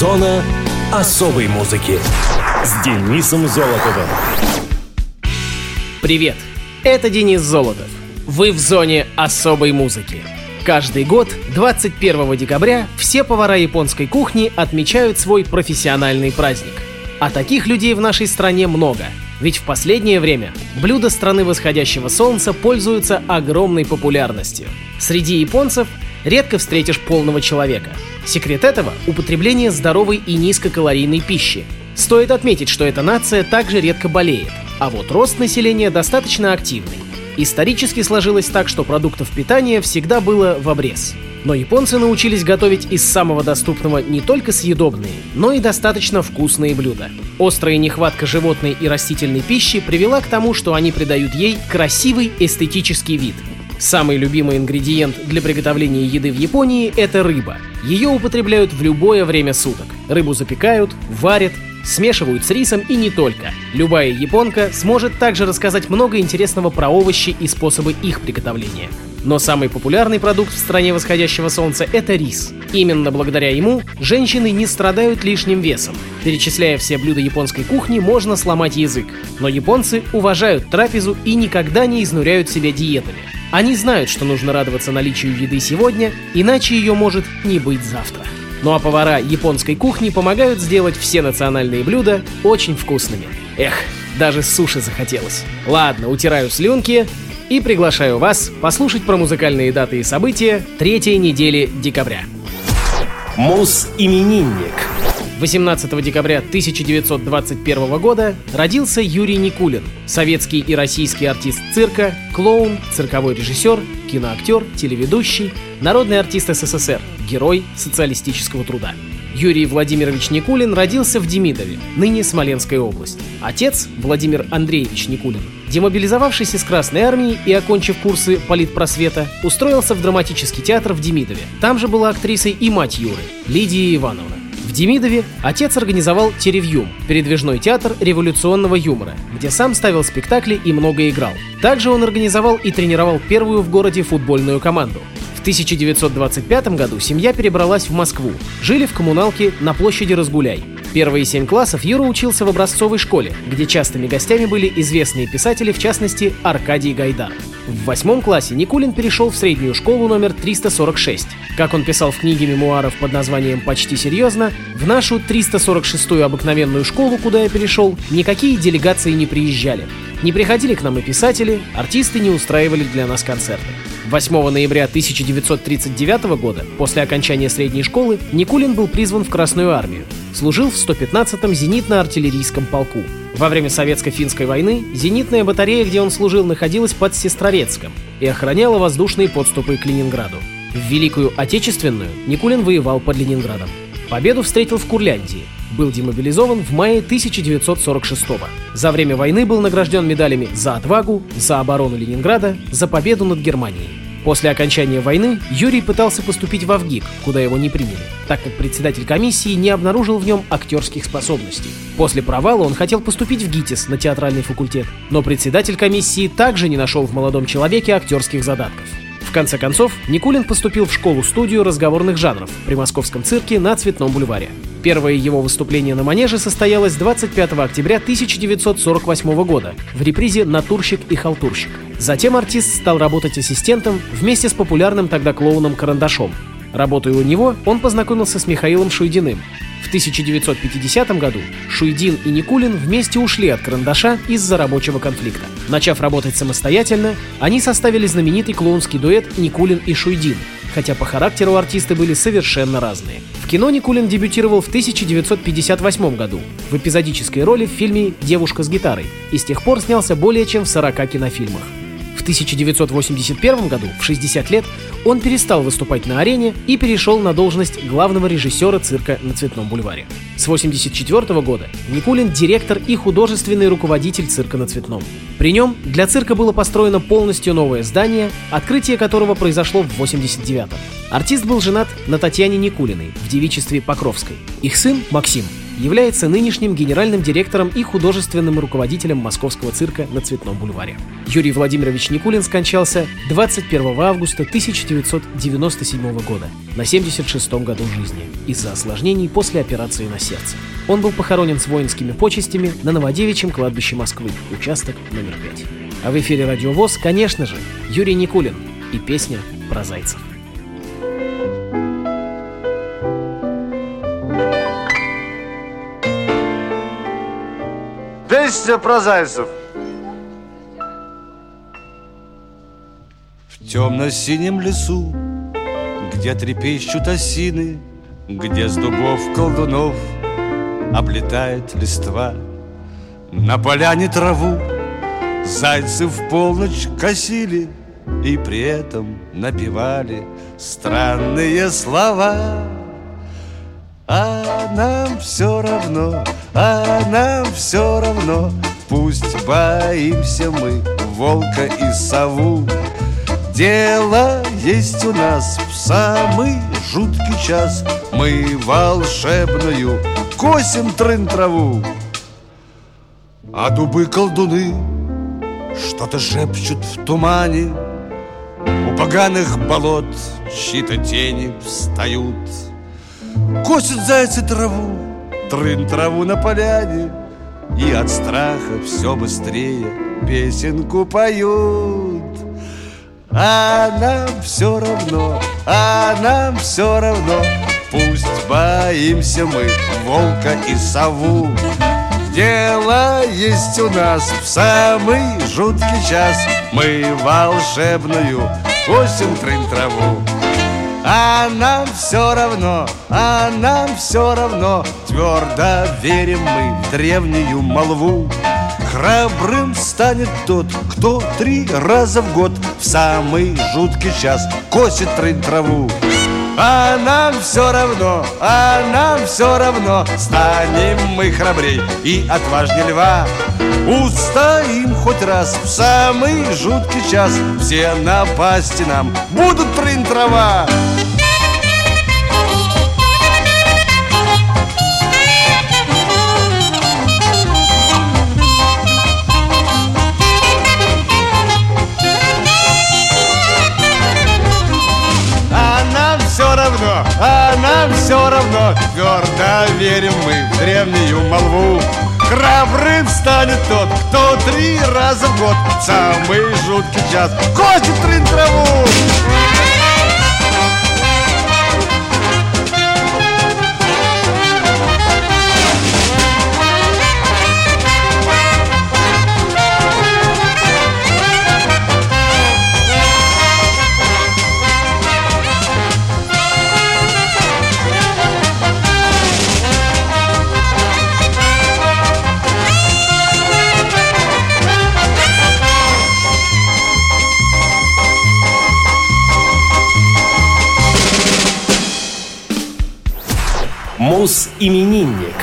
Зона особой музыки с Денисом Золотовым. Привет, это Денис Золотов. Вы в зоне особой музыки. Каждый год, 21 декабря, все повара японской кухни отмечают свой профессиональный праздник. А таких людей в нашей стране много. Ведь в последнее время блюда страны восходящего солнца пользуются огромной популярностью. Среди японцев редко встретишь полного человека. Секрет этого – употребление здоровой и низкокалорийной пищи. Стоит отметить, что эта нация также редко болеет, а вот рост населения достаточно активный. Исторически сложилось так, что продуктов питания всегда было в обрез. Но японцы научились готовить из самого доступного не только съедобные, но и достаточно вкусные блюда. Острая нехватка животной и растительной пищи привела к тому, что они придают ей красивый эстетический вид. Самый любимый ингредиент для приготовления еды в Японии – это рыба. Ее употребляют в любое время суток. Рыбу запекают, варят, смешивают с рисом и не только. Любая японка сможет также рассказать много интересного про овощи и способы их приготовления. Но самый популярный продукт в стране восходящего солнца – это рис. Именно благодаря ему женщины не страдают лишним весом. Перечисляя все блюда японской кухни, можно сломать язык. Но японцы уважают трапезу и никогда не изнуряют себя диетами. Они знают, что нужно радоваться наличию еды сегодня, иначе ее может не быть завтра. Ну а повара японской кухни помогают сделать все национальные блюда очень вкусными. Эх, даже суши захотелось. Ладно, утираю слюнки и приглашаю вас послушать про музыкальные даты и события третьей недели декабря. Мус-именинник. 18 декабря 1921 года родился Юрий Никулин, советский и российский артист цирка, клоун, цирковой режиссер, киноактер, телеведущий, народный артист СССР, герой социалистического труда. Юрий Владимирович Никулин родился в Демидове, ныне Смоленская область. Отец, Владимир Андреевич Никулин, демобилизовавшись из Красной Армии и окончив курсы политпросвета, устроился в драматический театр в Демидове. Там же была актрисой и мать Юры, Лидия Ивановна. В Демидове отец организовал Теревьюм – передвижной театр революционного юмора, где сам ставил спектакли и много играл. Также он организовал и тренировал первую в городе футбольную команду. В 1925 году семья перебралась в Москву. Жили в коммуналке на площади Разгуляй. Первые семь классов Юра учился в образцовой школе, где частыми гостями были известные писатели, в частности, Аркадий Гайдар. В восьмом классе Никулин перешел в среднюю школу номер 346. Как он писал в книге мемуаров под названием «Почти серьезно», в нашу 346-ю обыкновенную школу, куда я перешел, никакие делегации не приезжали. Не приходили к нам и писатели, артисты не устраивали для нас концерты. 8 ноября 1939 года, после окончания средней школы, Никулин был призван в Красную армию. Служил в 115-м зенитно-артиллерийском полку. Во время Советско-финской войны зенитная батарея, где он служил, находилась под Сестрорецком и охраняла воздушные подступы к Ленинграду. В Великую Отечественную Никулин воевал под Ленинградом. Победу встретил в Курляндии. Был демобилизован в мае 1946 -го. За время войны был награжден медалями за отвагу, за оборону Ленинграда, за победу над Германией. После окончания войны Юрий пытался поступить в Авгик, куда его не приняли, так как председатель комиссии не обнаружил в нем актерских способностей. После провала он хотел поступить в ГИТИС на театральный факультет, но председатель комиссии также не нашел в молодом человеке актерских задатков. В конце концов, Никулин поступил в школу-студию разговорных жанров при Московском цирке на Цветном бульваре. Первое его выступление на манеже состоялось 25 октября 1948 года в репризе «Натурщик и халтурщик». Затем артист стал работать ассистентом вместе с популярным тогда клоуном Карандашом. Работая у него, он познакомился с Михаилом Шуйдиным, в 1950 году Шуйдин и Никулин вместе ушли от карандаша из-за рабочего конфликта. Начав работать самостоятельно, они составили знаменитый клоунский дуэт Никулин и Шуйдин, хотя по характеру артисты были совершенно разные. В кино Никулин дебютировал в 1958 году в эпизодической роли в фильме «Девушка с гитарой» и с тех пор снялся более чем в 40 кинофильмах. В 1981 году, в 60 лет, он перестал выступать на арене и перешел на должность главного режиссера цирка на Цветном бульваре. С 1984 года Никулин – директор и художественный руководитель цирка на Цветном. При нем для цирка было построено полностью новое здание, открытие которого произошло в 89-м. Артист был женат на Татьяне Никулиной в девичестве Покровской. Их сын, Максим, является нынешним генеральным директором и художественным руководителем Московского цирка на Цветном бульваре. Юрий Владимирович Никулин скончался 21 августа 1997 года на 76-м году жизни из-за осложнений после операции на сердце. Он был похоронен с воинскими почестями на Новодевичьем кладбище Москвы, участок номер 5. А в эфире «Радиовоз», конечно же, Юрий Никулин и песня про зайцев. Песня про зайцев. В темно-синем лесу, где трепещут осины, Где с дубов колдунов облетает листва, На поляне траву зайцы в полночь косили И при этом напевали странные слова. А нам все равно, а нам все равно Пусть боимся мы волка и сову. Дело есть у нас в самый жуткий час. Мы волшебную косим трын траву. А дубы-колдуны что-то шепчут в тумане. У поганых болот чьи-то тени встают. Косят зайцы траву, трын траву на поляне И от страха все быстрее песенку поют. А нам все равно, а нам все равно Пусть боимся мы волка и сову. Дело есть у нас в самый жуткий час. Мы волшебную косим трын траву а нам все равно, а нам все равно. Твердо верим мы в древнюю молву. Храбрым станет тот, кто три раза в год В самый жуткий час косит трын траву. А нам все равно, а нам все равно. Станем мы храбрей и отважнее льва. Устоим хоть раз в самый жуткий час. Все напасти нам будут трын трава верим мы в древнюю молву. Храбрым станет тот, кто три раза в год. В Самый жуткий час косит трын траву Мус-именинник.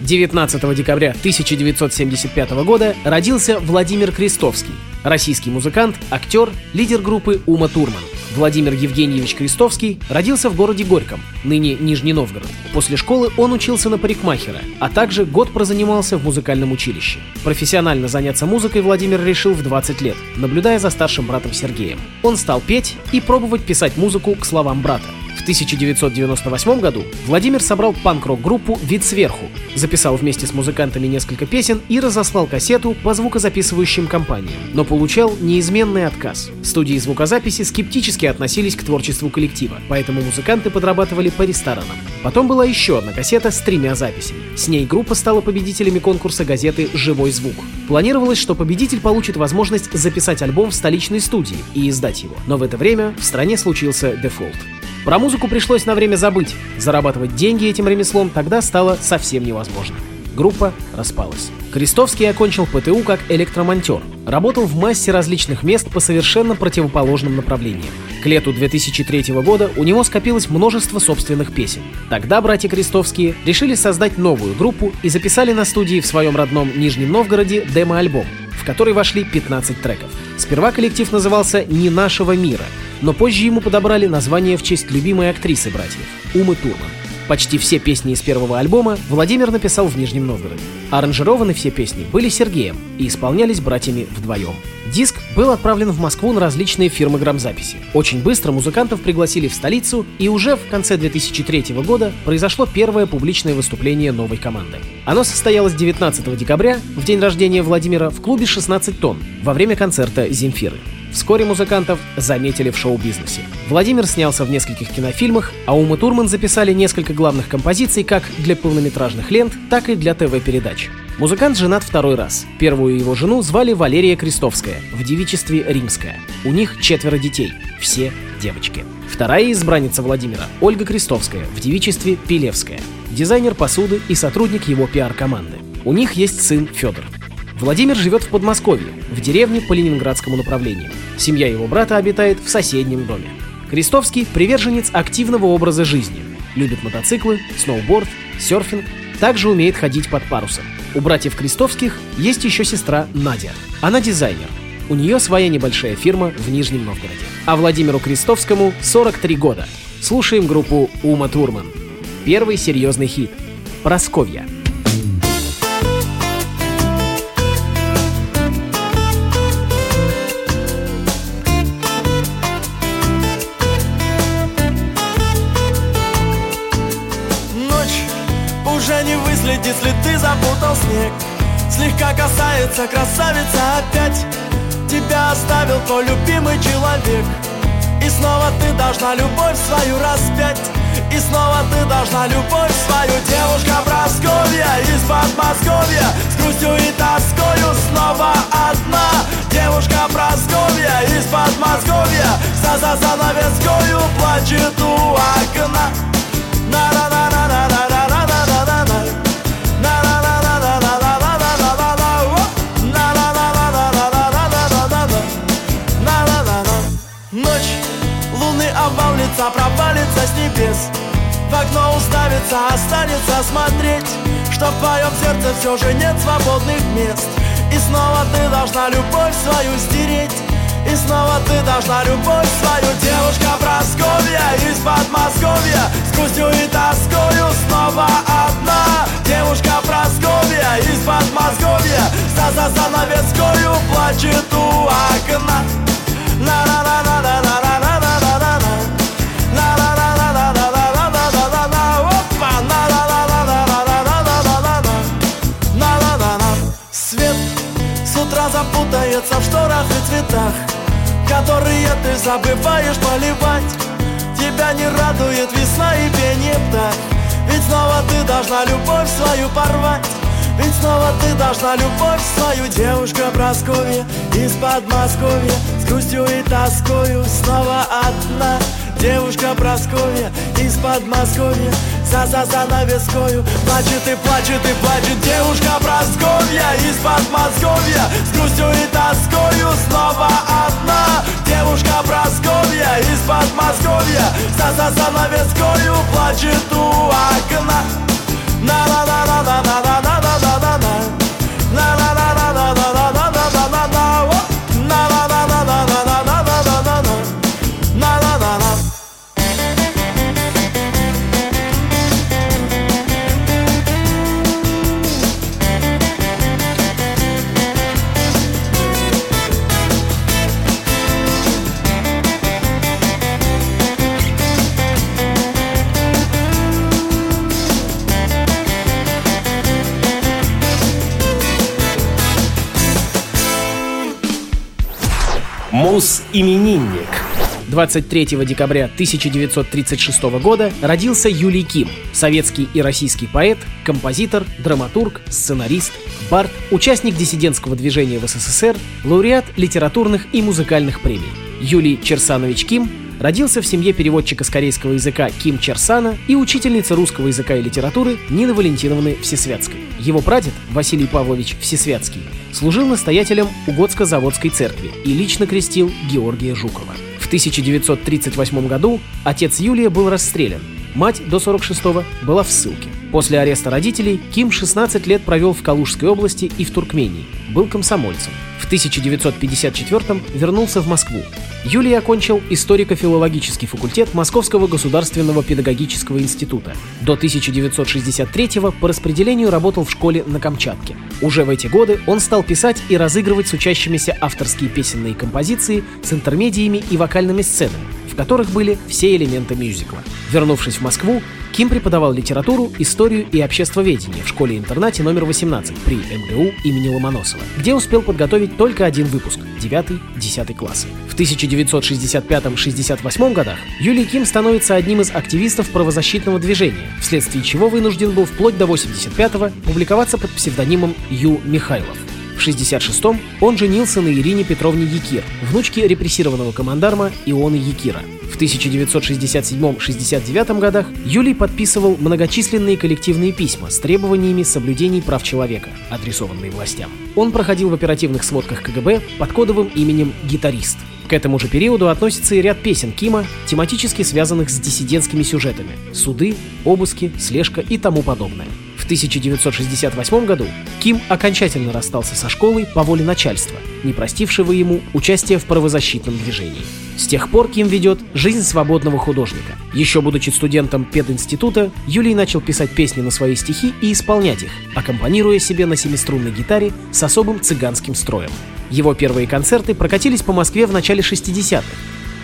19 декабря 1975 года родился Владимир Крестовский, российский музыкант, актер, лидер группы Ума Турман. Владимир Евгеньевич Крестовский родился в городе Горьком, ныне Нижний Новгород. После школы он учился на парикмахера, а также год прозанимался в музыкальном училище. Профессионально заняться музыкой Владимир решил в 20 лет, наблюдая за старшим братом Сергеем. Он стал петь и пробовать писать музыку к словам брата. В 1998 году Владимир собрал панк-рок-группу «Вид сверху», записал вместе с музыкантами несколько песен и разослал кассету по звукозаписывающим компаниям, но получал неизменный отказ. Студии звукозаписи скептически относились к творчеству коллектива, поэтому музыканты подрабатывали по ресторанам. Потом была еще одна кассета с тремя записями. С ней группа стала победителями конкурса газеты «Живой звук». Планировалось, что победитель получит возможность записать альбом в столичной студии и издать его. Но в это время в стране случился дефолт. Про музыку пришлось на время забыть. Зарабатывать деньги этим ремеслом тогда стало совсем невозможно. Группа распалась. Крестовский окончил ПТУ как электромонтер. Работал в массе различных мест по совершенно противоположным направлениям. К лету 2003 года у него скопилось множество собственных песен. Тогда братья Крестовские решили создать новую группу и записали на студии в своем родном Нижнем Новгороде демо-альбом, в который вошли 15 треков. Сперва коллектив назывался «Не нашего мира», но позже ему подобрали название в честь любимой актрисы братьев – Умы Турман. Почти все песни из первого альбома Владимир написал в Нижнем Новгороде. Аранжированы все песни были Сергеем и исполнялись братьями вдвоем. Диск был отправлен в Москву на различные фирмы грамзаписи. Очень быстро музыкантов пригласили в столицу, и уже в конце 2003 года произошло первое публичное выступление новой команды. Оно состоялось 19 декабря, в день рождения Владимира, в клубе «16 тонн» во время концерта «Земфиры». Вскоре музыкантов заметили в шоу-бизнесе. Владимир снялся в нескольких кинофильмах, а Ума Турман записали несколько главных композиций как для полнометражных лент, так и для ТВ-передач. Музыкант женат второй раз. Первую его жену звали Валерия Крестовская, в девичестве Римская. У них четверо детей, все девочки. Вторая избранница Владимира – Ольга Крестовская, в девичестве Пилевская. Дизайнер посуды и сотрудник его пиар-команды. У них есть сын Федор. Владимир живет в Подмосковье, в деревне по ленинградскому направлению. Семья его брата обитает в соседнем доме. Крестовский – приверженец активного образа жизни. Любит мотоциклы, сноуборд, серфинг, также умеет ходить под парусом. У братьев Крестовских есть еще сестра Надя. Она дизайнер. У нее своя небольшая фирма в Нижнем Новгороде. А Владимиру Крестовскому 43 года. Слушаем группу Ума Турман. Первый серьезный хит – «Просковья». Если ты запутал снег Слегка касается красавица опять. Тебя оставил твой любимый человек. И снова ты должна любовь свою распять. И снова ты должна любовь свою. Девушка Просковья из Подмосковья. С грустью и тоскою снова одна. Девушка Просковья из Подмосковья. За за занавескою плачет у окна уставится, останется смотреть Что в твоем сердце все же нет свободных мест. И снова ты должна любовь свою стереть и снова ты должна любовь свою. Девушка Просковья из Подмосковья С грустью и тоскою снова одна. Девушка Просковья из Подмосковья За за занавескою плачет у окна. На-на-на-на-на-на-на забываешь поливать. Тебя не радует весна и пение птах. Ведь снова ты должна любовь свою порвать. Ведь снова ты должна любовь свою Девушка Прасковья из Подмосковья С грустью и тоскою снова одна. Девушка Прасковья из Подмосковья За за занавескою Плачет и плачет и плачет Девушка Прасковья из Подмосковья С грустью и тоскою снова из Подмосковья. За за занавескою плачет у окна. На на на на на на Мус-именинник. 23 декабря 1936 года родился Юлий Ким, советский и российский поэт, композитор, драматург, сценарист, бард, участник диссидентского движения в СССР, лауреат литературных и музыкальных премий. Юлий Черсанович Ким родился в семье переводчика с корейского языка Ким Черсана и учительницы русского языка и литературы Нины Валентиновны Всесвятской. Его прадед, Василий Павлович Всесвятский, служил настоятелем Угодско-заводской церкви и лично крестил Георгия Жукова. В 1938 году отец Юлия был расстрелян, мать до 46-го была в ссылке. После ареста родителей Ким 16 лет провел в Калужской области и в Туркмении. Был комсомольцем. В 1954 вернулся в Москву. Юлий окончил историко-филологический факультет Московского государственного педагогического института. До 1963 по распределению работал в школе на Камчатке. Уже в эти годы он стал писать и разыгрывать с учащимися авторские песенные композиции с интермедиями и вокальными сценами, в которых были все элементы мюзикла. Вернувшись в Москву, Ким преподавал литературу, историю и обществоведение в школе-интернате номер 18 при МГУ имени Ломоносова, где успел подготовить только один выпуск – 9-10 классы. В 1965-68 годах Юлий Ким становится одним из активистов правозащитного движения, вследствие чего вынужден был вплоть до 85-го публиковаться под псевдонимом Ю. Михайлов. В 66-м он женился на Ирине Петровне Якир, внучке репрессированного командарма Ионы Якира. В 1967-69 годах Юлий подписывал многочисленные коллективные письма с требованиями соблюдений прав человека, адресованные властям. Он проходил в оперативных сводках КГБ под кодовым именем «Гитарист». К этому же периоду относится и ряд песен Кима, тематически связанных с диссидентскими сюжетами – суды, обыски, слежка и тому подобное. В 1968 году Ким окончательно расстался со школой по воле начальства, не простившего ему участие в правозащитном движении. С тех пор Ким ведет жизнь свободного художника. Еще будучи студентом пединститута, Юлий начал писать песни на свои стихи и исполнять их, аккомпанируя себе на семиструнной гитаре с особым цыганским строем. Его первые концерты прокатились по Москве в начале 60-х,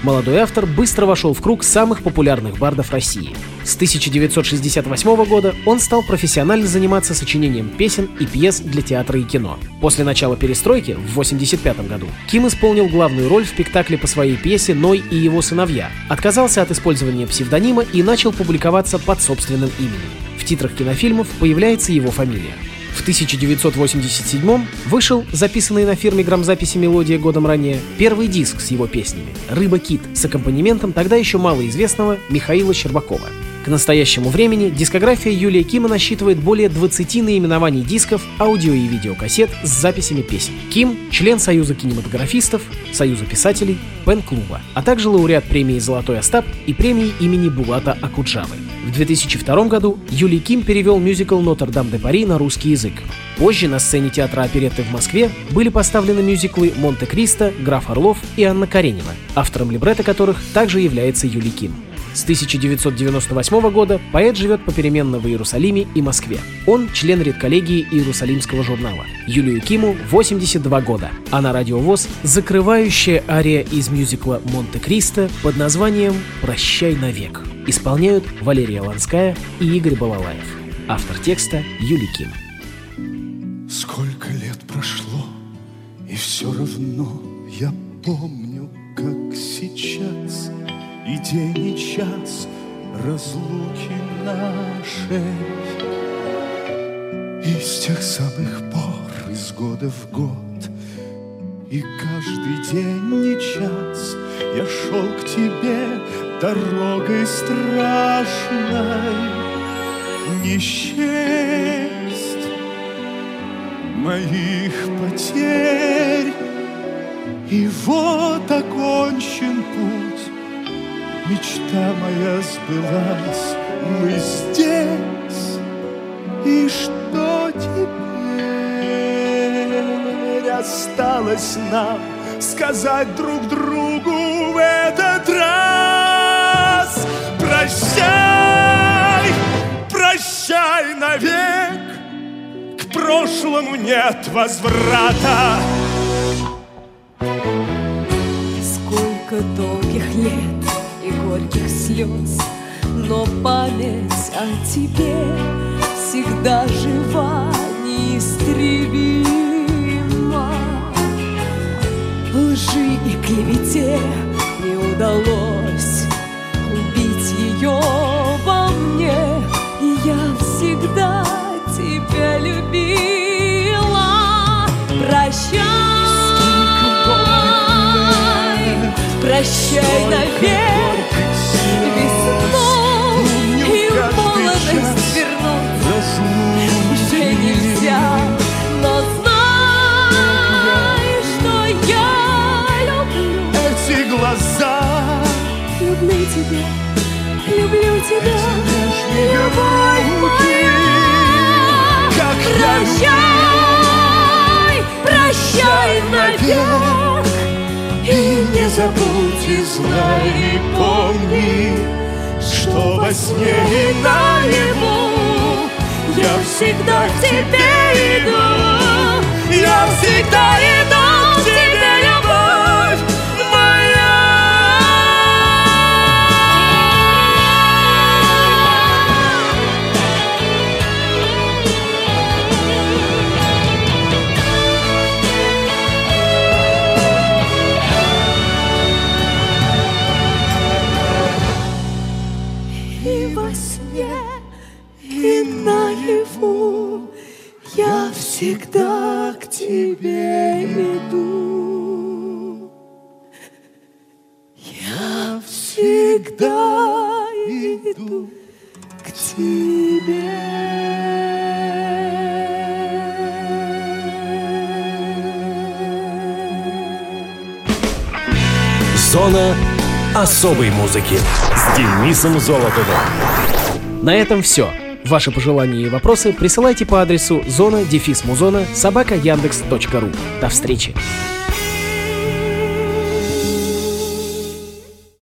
молодой автор быстро вошел в круг самых популярных бардов России. С 1968 года он стал профессионально заниматься сочинением песен и пьес для театра и кино. После начала перестройки в 1985 году Ким исполнил главную роль в спектакле по своей пьесе «Ной и его сыновья», отказался от использования псевдонима и начал публиковаться под собственным именем. В титрах кинофильмов появляется его фамилия. В 1987 вышел записанный на фирме грамзаписи «Мелодия» годом ранее первый диск с его песнями «Рыба-кит» с аккомпанементом тогда еще малоизвестного Михаила Щербакова. К настоящему времени дискография Юлия Кима насчитывает более 20 наименований дисков, аудио и видеокассет с записями песен. Ким – член Союза кинематографистов, Союза писателей, Пен-клуба, а также лауреат премии «Золотой Остап» и премии имени Булата Акуджавы. В 2002 году Юлий Ким перевел мюзикл «Нотр-Дам-де-Пари» на русский язык. Позже на сцене театра оперетты в Москве были поставлены мюзиклы «Монте-Кристо», «Граф Орлов» и «Анна Каренина», автором либретто которых также является Юлий Ким. С 1998 года поэт живет попеременно в Иерусалиме и Москве. Он член редколлегии Иерусалимского журнала. Юлию Киму 82 года. А на радиовоз закрывающая ария из мюзикла «Монте-Кристо» под названием «Прощай навек». Исполняют Валерия Ланская и Игорь Балалаев. Автор текста Юлий Ким. Сколько лет прошло, и все равно я помню, как сейчас – и день, и час разлуки нашей. И с тех самых пор, из года в год, И каждый день и час Я шел к тебе дорогой страшной, Не счесть моих потерь, И вот окончен Мечта моя сбылась, мы здесь, и что теперь осталось нам сказать друг другу в этот раз? Прощай, прощай навек, к прошлому нет возврата. Сколько долгих лет горьких слез, но память о тебе всегда жива, неистребима. Лжи и клевете не удалось убить ее во мне, и я всегда тебя любила. Прощай, прощай навек. подобной тебе. Люблю тебя, любовь моя. Как прощай, прощай навек. И не забудь, и знай, и помни, что во сне и наяву я всегда к тебе иду, я всегда иду. Всегда к тебе иду Я всегда иду к тебе Зона особой музыки с Денисом Золотовым. На этом все. Ваши пожелания и вопросы присылайте по адресу зона дефис музона собака яндекс.ру. До встречи!